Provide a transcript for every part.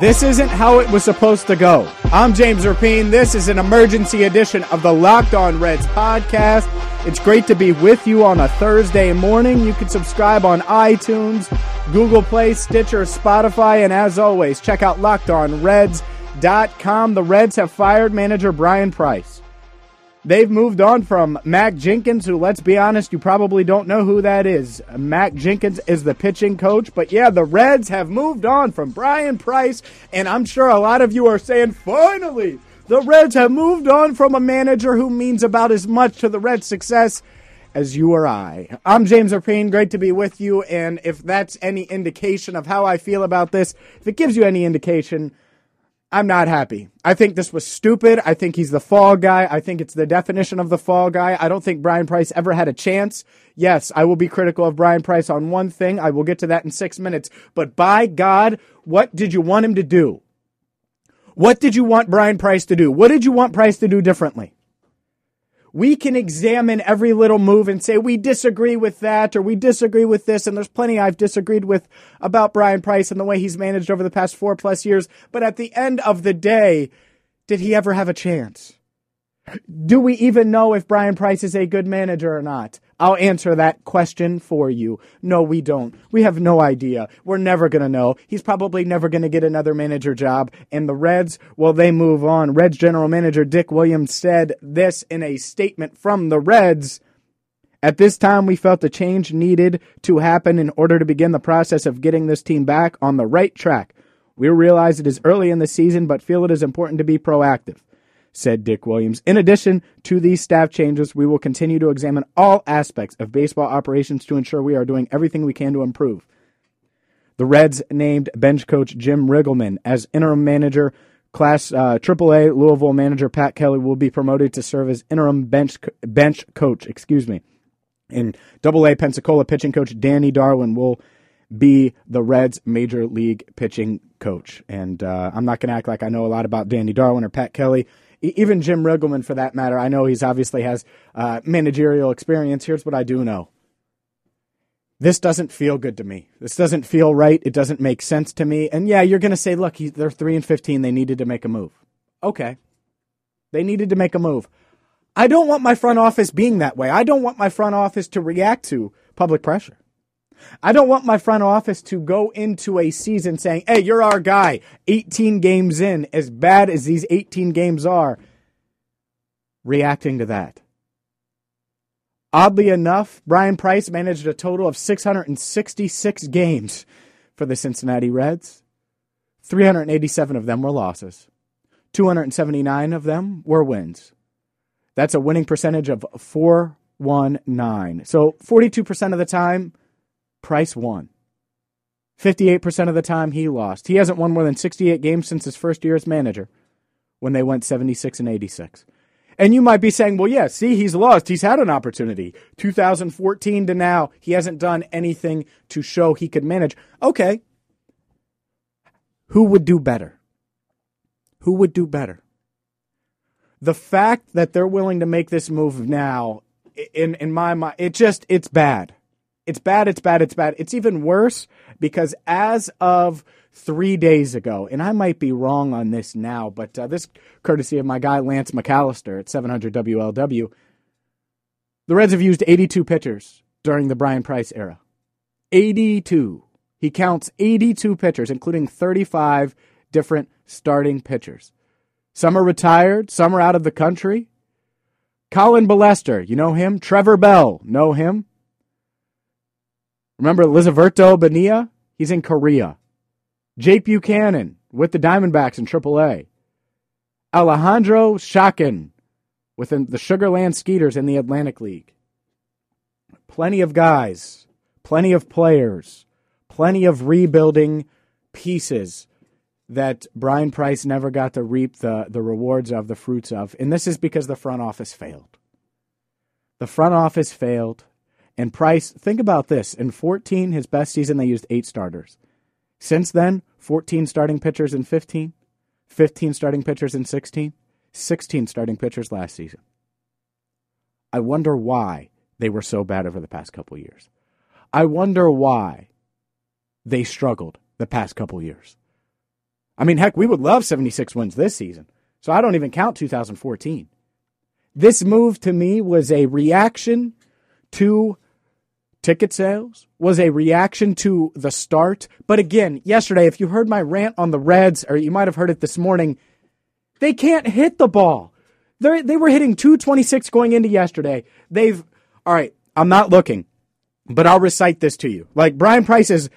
This isn't how it was supposed to go. I'm James Rapien. This is an emergency edition of the Locked On Reds podcast. It's great to be with you on a Thursday morning. You can subscribe on iTunes, Google Play, Stitcher, Spotify, and as always, check out LockedOnReds.com. The Reds have fired manager Bryan Price. They've moved on from Mack Jenkins, who, let's be honest, you probably don't know who that is. Mack Jenkins is the pitching coach, but yeah, the Reds have moved on from Bryan Price, and I'm sure a lot of you are saying, finally, the Reds have moved on from a manager who means about as much to the Reds' success as you or I. I'm James Rapien. Great to be with you, and if that's any indication of how I feel about this, if it gives you any indication, I'm not happy. I think this was stupid. I think he's the fall guy. I think it's the definition of the fall guy. I don't think Bryan Price ever had a chance. Yes, I will be critical of Bryan Price on one thing. I will get to that in six minutes. But by God, what did you want him to do? What did you want Bryan Price to do? What did you want Price to do differently? We can examine every little move and say we disagree with that or we disagree with this. And there's plenty I've disagreed with about Bryan Price and the way he's managed over the past four plus years. But at the end of the day, did he ever have a chance? Do we even know if Bryan Price is a good manager or not? I'll answer that question for you. No, we don't. We have no idea. We're never going to know. He's probably never going to get another manager job. And the Reds, well, they move on. Reds general manager Dick Williams said this in a statement from the Reds. At this time, we felt the change needed to happen in order to begin the process of getting this team back on the right track. We realize it is early in the season, but feel it is important to be proactive said Dick Williams. In addition to these staff changes, we will continue to examine all aspects of baseball operations to ensure we are doing everything we can to improve. The Reds named bench coach Jim Riggleman as interim manager. Class uh, AAA Louisville manager Pat Kelly will be promoted to serve as interim bench bench coach. Excuse me. In AA Pensacola, pitching coach Danny Darwin will be the Reds' major league pitching coach. And uh, I'm not going to act like I know a lot about Danny Darwin or Pat Kelly even Jim Riggleman for that matter. I know he's obviously has uh, managerial experience. Here's what I do know. This doesn't feel good to me. This doesn't feel right. It doesn't make sense to me. And yeah, you're going to say, look, they're 3 and 15. They needed to make a move. Okay. They needed to make a move. I don't want my front office being that way. I don't want my front office to react to public pressure. I don't want my front office to go into a season saying, hey, you're our guy. 18 games in, as bad as these 18 games are, reacting to that. Oddly enough, Bryan Price managed a total of 666 games for the Cincinnati Reds. 387 of them were losses. 279 of them were wins. That's a winning percentage of 419. So 42% of the time, Price won. 58% of the time he lost. He hasn't won more than 68 games since his first year as manager when they went 76 and 86. And you might be saying, well, yeah, see, he's lost. He's had an opportunity. 2014 to now, he hasn't done anything to show he could manage. Okay. Who would do better? Who would do better? The fact that they're willing to make this move now, in, in my mind, it just, it's bad. It's bad, it's bad, it's bad. It's even worse because as of three days ago, and I might be wrong on this now, but uh, this courtesy of my guy Lance McAllister at 700 WLW, the Reds have used 82 pitchers during the Bryan Price era. 82. He counts 82 pitchers, including 35 different starting pitchers. Some are retired, some are out of the country. Colin Balester, you know him? Trevor Bell, know him? Remember Lisalverto Bonilla? He's in Korea. Jake Buchanan with the Diamondbacks in AAA. Alejandro Chacin with the Sugarland Skeeters in the Atlantic League. Plenty of guys, plenty of players, plenty of rebuilding pieces that Bryan Price never got to reap the, the rewards of, the fruits of. And this is because the front office failed. The front office failed. And Price, think about this. In 14, his best season, they used eight starters. Since then, 14 starting pitchers in 15, 15 starting pitchers in 16, 16 starting pitchers last season. I wonder why they were so bad over the past couple years. I wonder why they struggled the past couple years. I mean, heck, we would love 76 wins this season. So I don't even count 2014. This move to me was a reaction to ticket sales, was a reaction to the start. But again, yesterday, if you heard my rant on the Reds, or you might have heard it this morning, they can't hit the ball. They they were hitting 226 going into yesterday. They've all right. I'm not looking, but I'll recite this to you. Like Bryan Price is,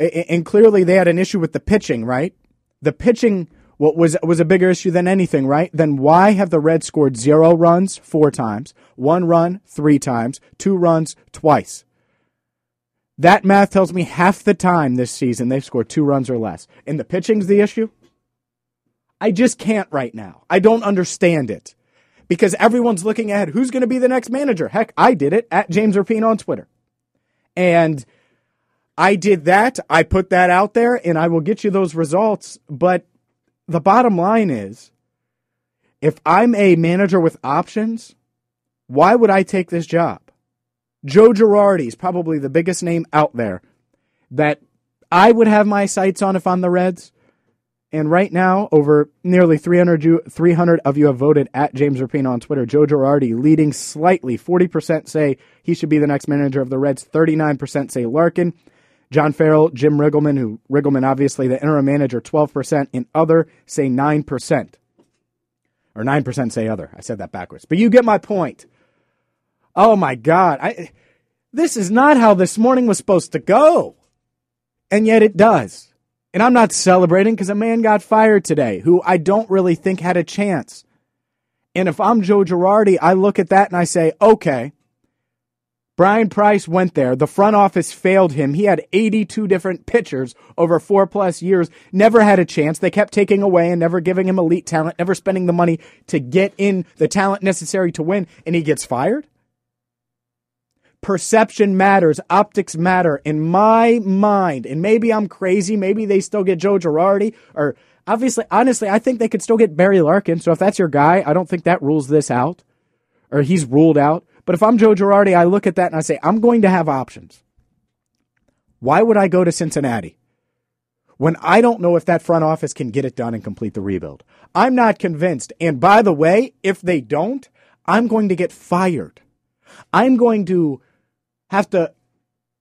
and clearly they had an issue with the pitching, right? The pitching what was was a bigger issue than anything, right? Then why have the Reds scored zero runs four times, one run three times, two runs twice? That math tells me half the time this season they've scored two runs or less. And the pitching's the issue? I just can't right now. I don't understand it because everyone's looking ahead. Who's going to be the next manager? Heck, I did it at James Rapien on Twitter. And I did that. I put that out there and I will get you those results. But the bottom line is if I'm a manager with options, why would I take this job? Joe Girardi is probably the biggest name out there that I would have my sights on if I'm the Reds. And right now, over nearly 300, you, 300 of you have voted at James Rapien on Twitter. Joe Girardi leading slightly. 40% say he should be the next manager of the Reds. 39% say Larkin. John Farrell, Jim Riggleman, who Riggleman obviously the interim manager, 12%, and other say 9%. Or 9% say other. I said that backwards. But you get my point. Oh my God. I, this is not how this morning was supposed to go. And yet it does. And I'm not celebrating because a man got fired today who I don't really think had a chance. And if I'm Joe Girardi, I look at that and I say, okay, Bryan Price went there. The front office failed him. He had 82 different pitchers over four plus years, never had a chance. They kept taking away and never giving him elite talent, never spending the money to get in the talent necessary to win, and he gets fired? Perception matters, optics matter. In my mind, and maybe I'm crazy, maybe they still get Joe Girardi, or obviously, honestly, I think they could still get Barry Larkin. So if that's your guy, I don't think that rules this out, or he's ruled out. But if I'm Joe Girardi, I look at that and I say, I'm going to have options. Why would I go to Cincinnati? When I don't know if that front office can get it done and complete the rebuild. I'm not convinced. And by the way, if they don't, I'm going to get fired. I'm going to have to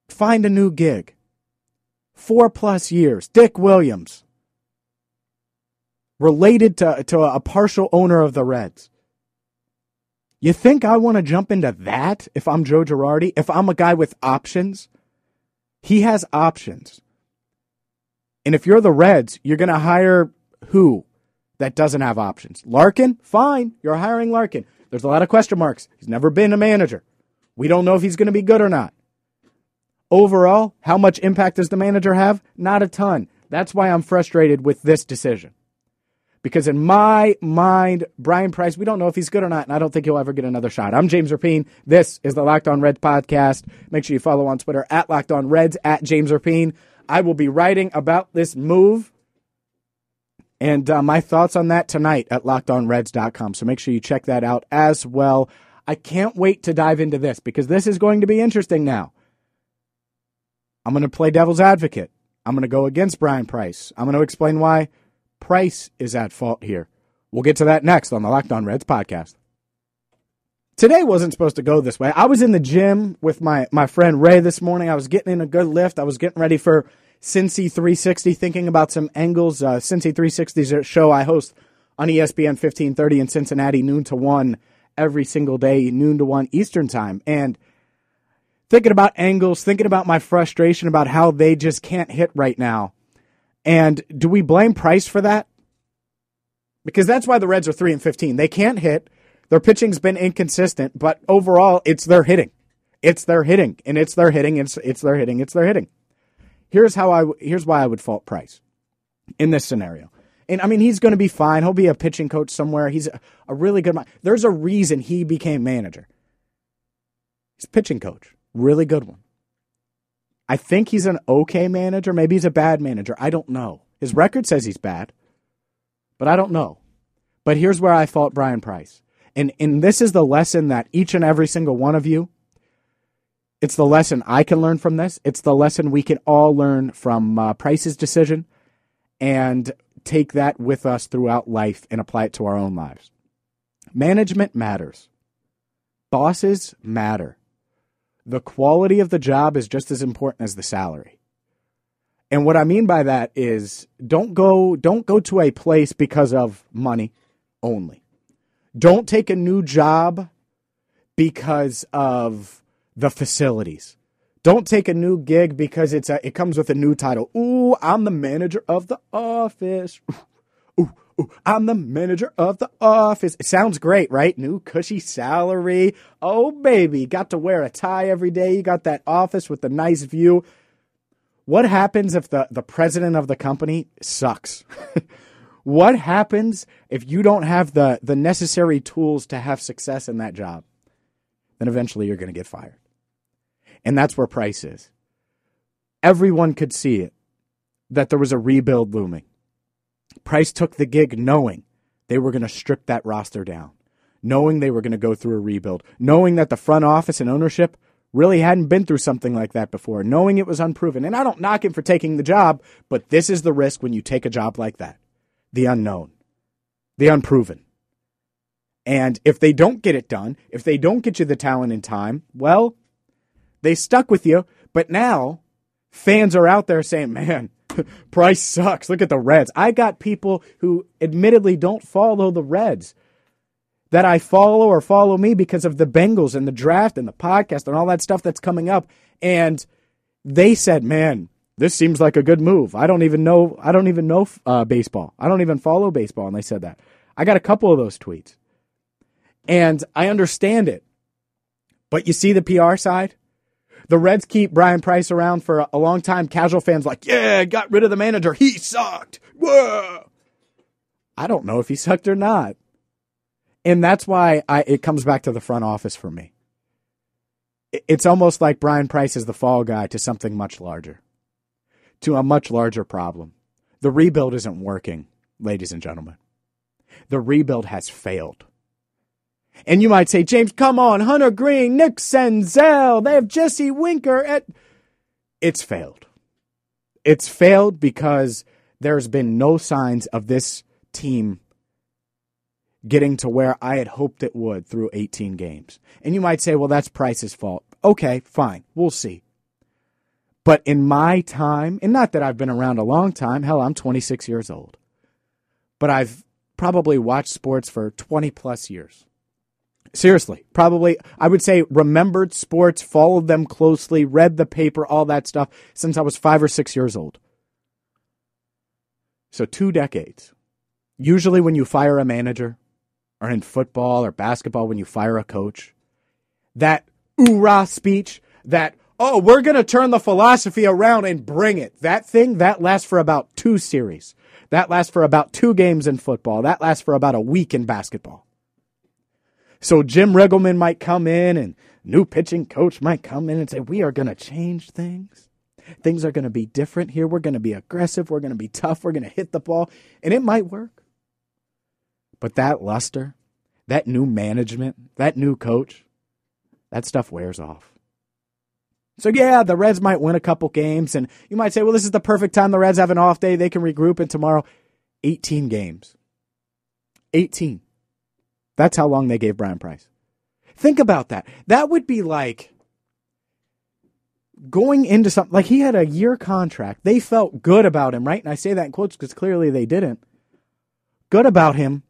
find a new gig. Four plus years. Dick Williams, related to, to a partial owner of the Reds. You think I want to jump into that if I'm Joe Girardi? If I'm a guy with options? He has options. And if you're the Reds, you're going to hire who that doesn't have options? Larkin? Fine. You're hiring Larkin. There's a lot of question marks. He's never been a manager. We don't know if he's going to be good or not. Overall, how much impact does the manager have? Not a ton. That's why I'm frustrated with this decision. Because in my mind, Bryan Price, we don't know if he's good or not, and I don't think he'll ever get another shot. I'm James Rapien. This is the Locked On Reds podcast. Make sure you follow on Twitter at Locked On Reds at James Rapien. I will be writing about this move and uh, my thoughts on that tonight at lockedonreds.com. So make sure you check that out as well. I can't wait to dive into this because this is going to be interesting now. I'm going to play devil's advocate. I'm going to go against Bryan Price. I'm going to explain why Price is at fault here. We'll get to that next on the Locked On Reds podcast. Today wasn't supposed to go this way. I was in the gym with my, my friend Ray this morning. I was getting in a good lift. I was getting ready for Cincy 360, thinking about some angles. Uh, Cincy 360 is a show I host on ESPN 1530 in Cincinnati, noon to 1 every single day, noon to 1 Eastern time. And thinking about angles, thinking about my frustration about how they just can't hit right now. And do we blame Price for that? because that's why the Reds are 3 and 15. They can't hit. Their pitching's been inconsistent, but overall, it's their hitting. It's their hitting, and it's their hitting. It's it's their hitting. It's their hitting. Here's how I here's why I would fault Price in this scenario. And I mean, he's going to be fine. He'll be a pitching coach somewhere. He's a, a really good. There's a reason he became manager. He's pitching coach, really good one. I think he's an okay manager. Maybe he's a bad manager. I don't know. His record says he's bad, but I don't know. But here's where I fault Bryan Price. And, and this is the lesson that each and every single one of you, it's the lesson I can learn from this. It's the lesson we can all learn from uh, Price's decision and take that with us throughout life and apply it to our own lives. Management matters. Bosses matter the quality of the job is just as important as the salary. And what I mean by that is don't go don't go to a place because of money only. Don't take a new job because of the facilities. Don't take a new gig because it's a, it comes with a new title. Ooh, I'm the manager of the office. Ooh, Ooh, I'm the manager of the office. It sounds great, right? New cushy salary. Oh, baby. Got to wear a tie every day. You got that office with the nice view. What happens if the, the president of the company sucks? what happens if you don't have the, the necessary tools to have success in that job? Then eventually you're going to get fired. And that's where Price is. Everyone could see it that there was a rebuild looming. Price took the gig knowing they were going to strip that roster down, knowing they were going to go through a rebuild, knowing that the front office and ownership really hadn't been through something like that before, knowing it was unproven. And I don't knock him for taking the job, but this is the risk when you take a job like that the unknown, the unproven. And if they don't get it done, if they don't get you the talent in time, well, they stuck with you. But now fans are out there saying, man, Price sucks. Look at the Reds. I got people who admittedly don't follow the Reds that I follow or follow me because of the Bengals and the draft and the podcast and all that stuff that's coming up. And they said, man, this seems like a good move. I don't even know. I don't even know uh, baseball. I don't even follow baseball. And they said that. I got a couple of those tweets. And I understand it. But you see the PR side? The Reds keep Bryan Price around for a long time. Casual fans like, yeah, got rid of the manager. He sucked. Whoa. I don't know if he sucked or not. And that's why I, it comes back to the front office for me. It's almost like Bryan Price is the fall guy to something much larger, to a much larger problem. The rebuild isn't working, ladies and gentlemen. The rebuild has failed. And you might say, James, come on, Hunter Greene, Nick Senzel, they have Jesse Winker at. It's failed. It's failed because there's been no signs of this team getting to where I had hoped it would through 18 games. And you might say, well, that's Price's fault. Okay, fine. We'll see. But in my time, and not that I've been around a long time, hell, I'm 26 years old, but I've probably watched sports for 20 plus years. Seriously, probably, I would say remembered sports, followed them closely, read the paper, all that stuff since I was five or six years old. So, two decades. Usually, when you fire a manager, or in football or basketball, when you fire a coach, that oorah speech, that, oh, we're going to turn the philosophy around and bring it, that thing, that lasts for about two series. That lasts for about two games in football. That lasts for about a week in basketball. So Jim Riggleman might come in and new pitching coach might come in and say, We are going to change things. Things are going to be different here. We're going to be aggressive. We're going to be tough. We're going to hit the ball. And it might work. But that luster, that new management, that new coach, that stuff wears off. So, yeah, the Reds might win a couple games. And you might say, well, this is the perfect time. The Reds have an off day. They can regroup. And tomorrow, 18 games. 18. That's how long they gave Bryan Price. Think about that. That would be like going into something like he had a year contract. They felt good about him, right? And I say that in quotes because clearly they didn't. Good about him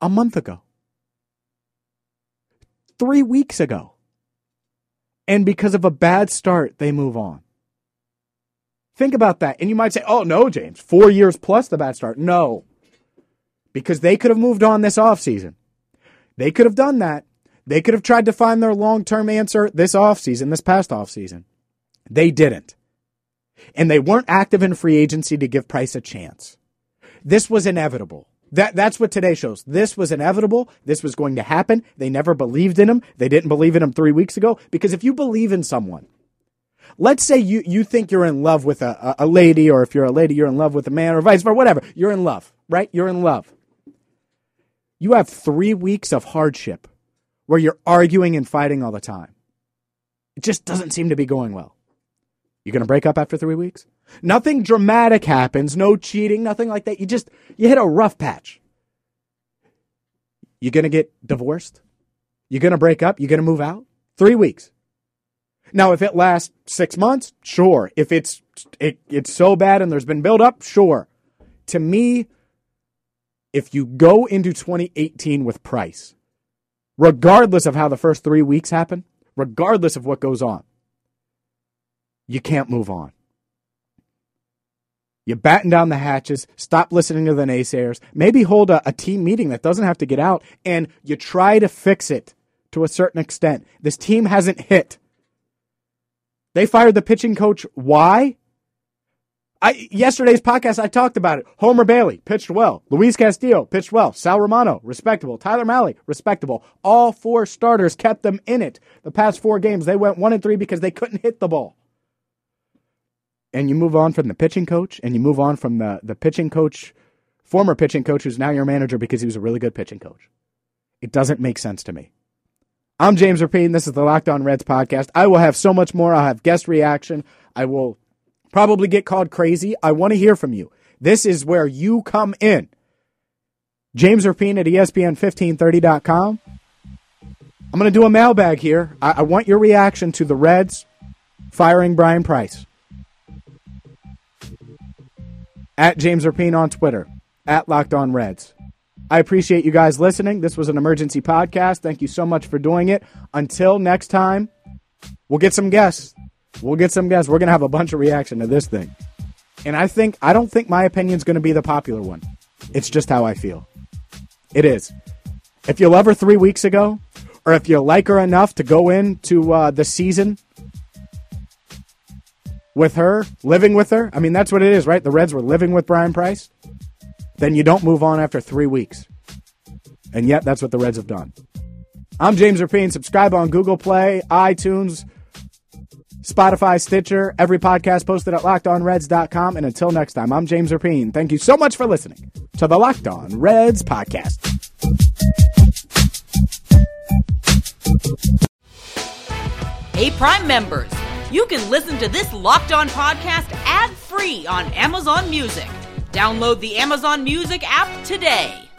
a month ago, three weeks ago. And because of a bad start, they move on. Think about that. And you might say, oh, no, James, four years plus the bad start. No. because they could have moved on this offseason. They could have done that. They could have tried to find their long term answer this offseason, this past offseason. They didn't. And they weren't active in free agency to give Price a chance. This was inevitable. That, that's what today shows. This was inevitable. This was going to happen. They never believed in him. They didn't believe in him three weeks ago. Because if you believe in someone, let's say you, you think you're in love with a, a lady, or if you're a lady, you're in love with a man, or vice versa, whatever. You're in love, right? You're in love. You have three weeks of hardship where you're arguing and fighting all the time. It just doesn't seem to be going well. You're going to break up after three weeks? Nothing dramatic happens, no cheating, nothing like that. You just, you hit a rough patch. You're going to get divorced? You're going to break up? You're going to move out? Three weeks. Now, if it lasts six months, sure. If it's it, it's so bad and there's been buildup, sure. To me, if you go into 2018 with Price, regardless of how the first three weeks happen, regardless of what goes on, you can't move on. You batten down the hatches, stop listening to the naysayers, maybe hold a, a, team meeting that doesn't have to get out, and you try to fix it to a certain extent. This team hasn't hit. They fired the pitching coach. Why? I, yesterday's podcast, I talked about it. Homer Bailey pitched well. Luis Castillo pitched well. Sal Romano, respectable. Tyler Mahle, respectable. All four starters kept them in it. The past four games, they went one and three because they couldn't hit the ball and you move on from the pitching coach and you move on from the, the pitching coach, former pitching coach who's now your manager because he was a really good pitching coach. It doesn't make sense to me. I'm James Rapien. This is the Locked On Reds podcast. I will have so much more. I'll have guest reaction. I will probably get called crazy. I want to hear from you. This is where you come in. James Rapien at ESPN1530.com. I'm going to do a mailbag here. I, I want your reaction to the Reds firing Bryan Price at James Rapien on Twitter, at Locked On Reds. I appreciate you guys listening. This was an emergency podcast. Thank you so much for doing it. Until next time, we'll get some guests. We'll get some guests. We're going to have a bunch of reaction to this thing. And I think, I don't think my opinion is going to be the popular one. It's just how I feel. It is. If you love her three weeks ago, or if you like her enough to go into uh, the season with her, living with her. I mean, that's what it is, right? The Reds were living with Bryan Price. Then you don't move on after three weeks. And yet, that's what the Reds have done. I'm James Rapien. Subscribe on Google Play, iTunes, Spotify, Stitcher, every podcast posted at lockedonreds.com. And until next time, I'm James Rapien. Thank you so much for listening to the Locked On Reds podcast. Hey, Prime members you can listen to this Locked On podcast ad free on Amazon Music. Download the Amazon Music app today.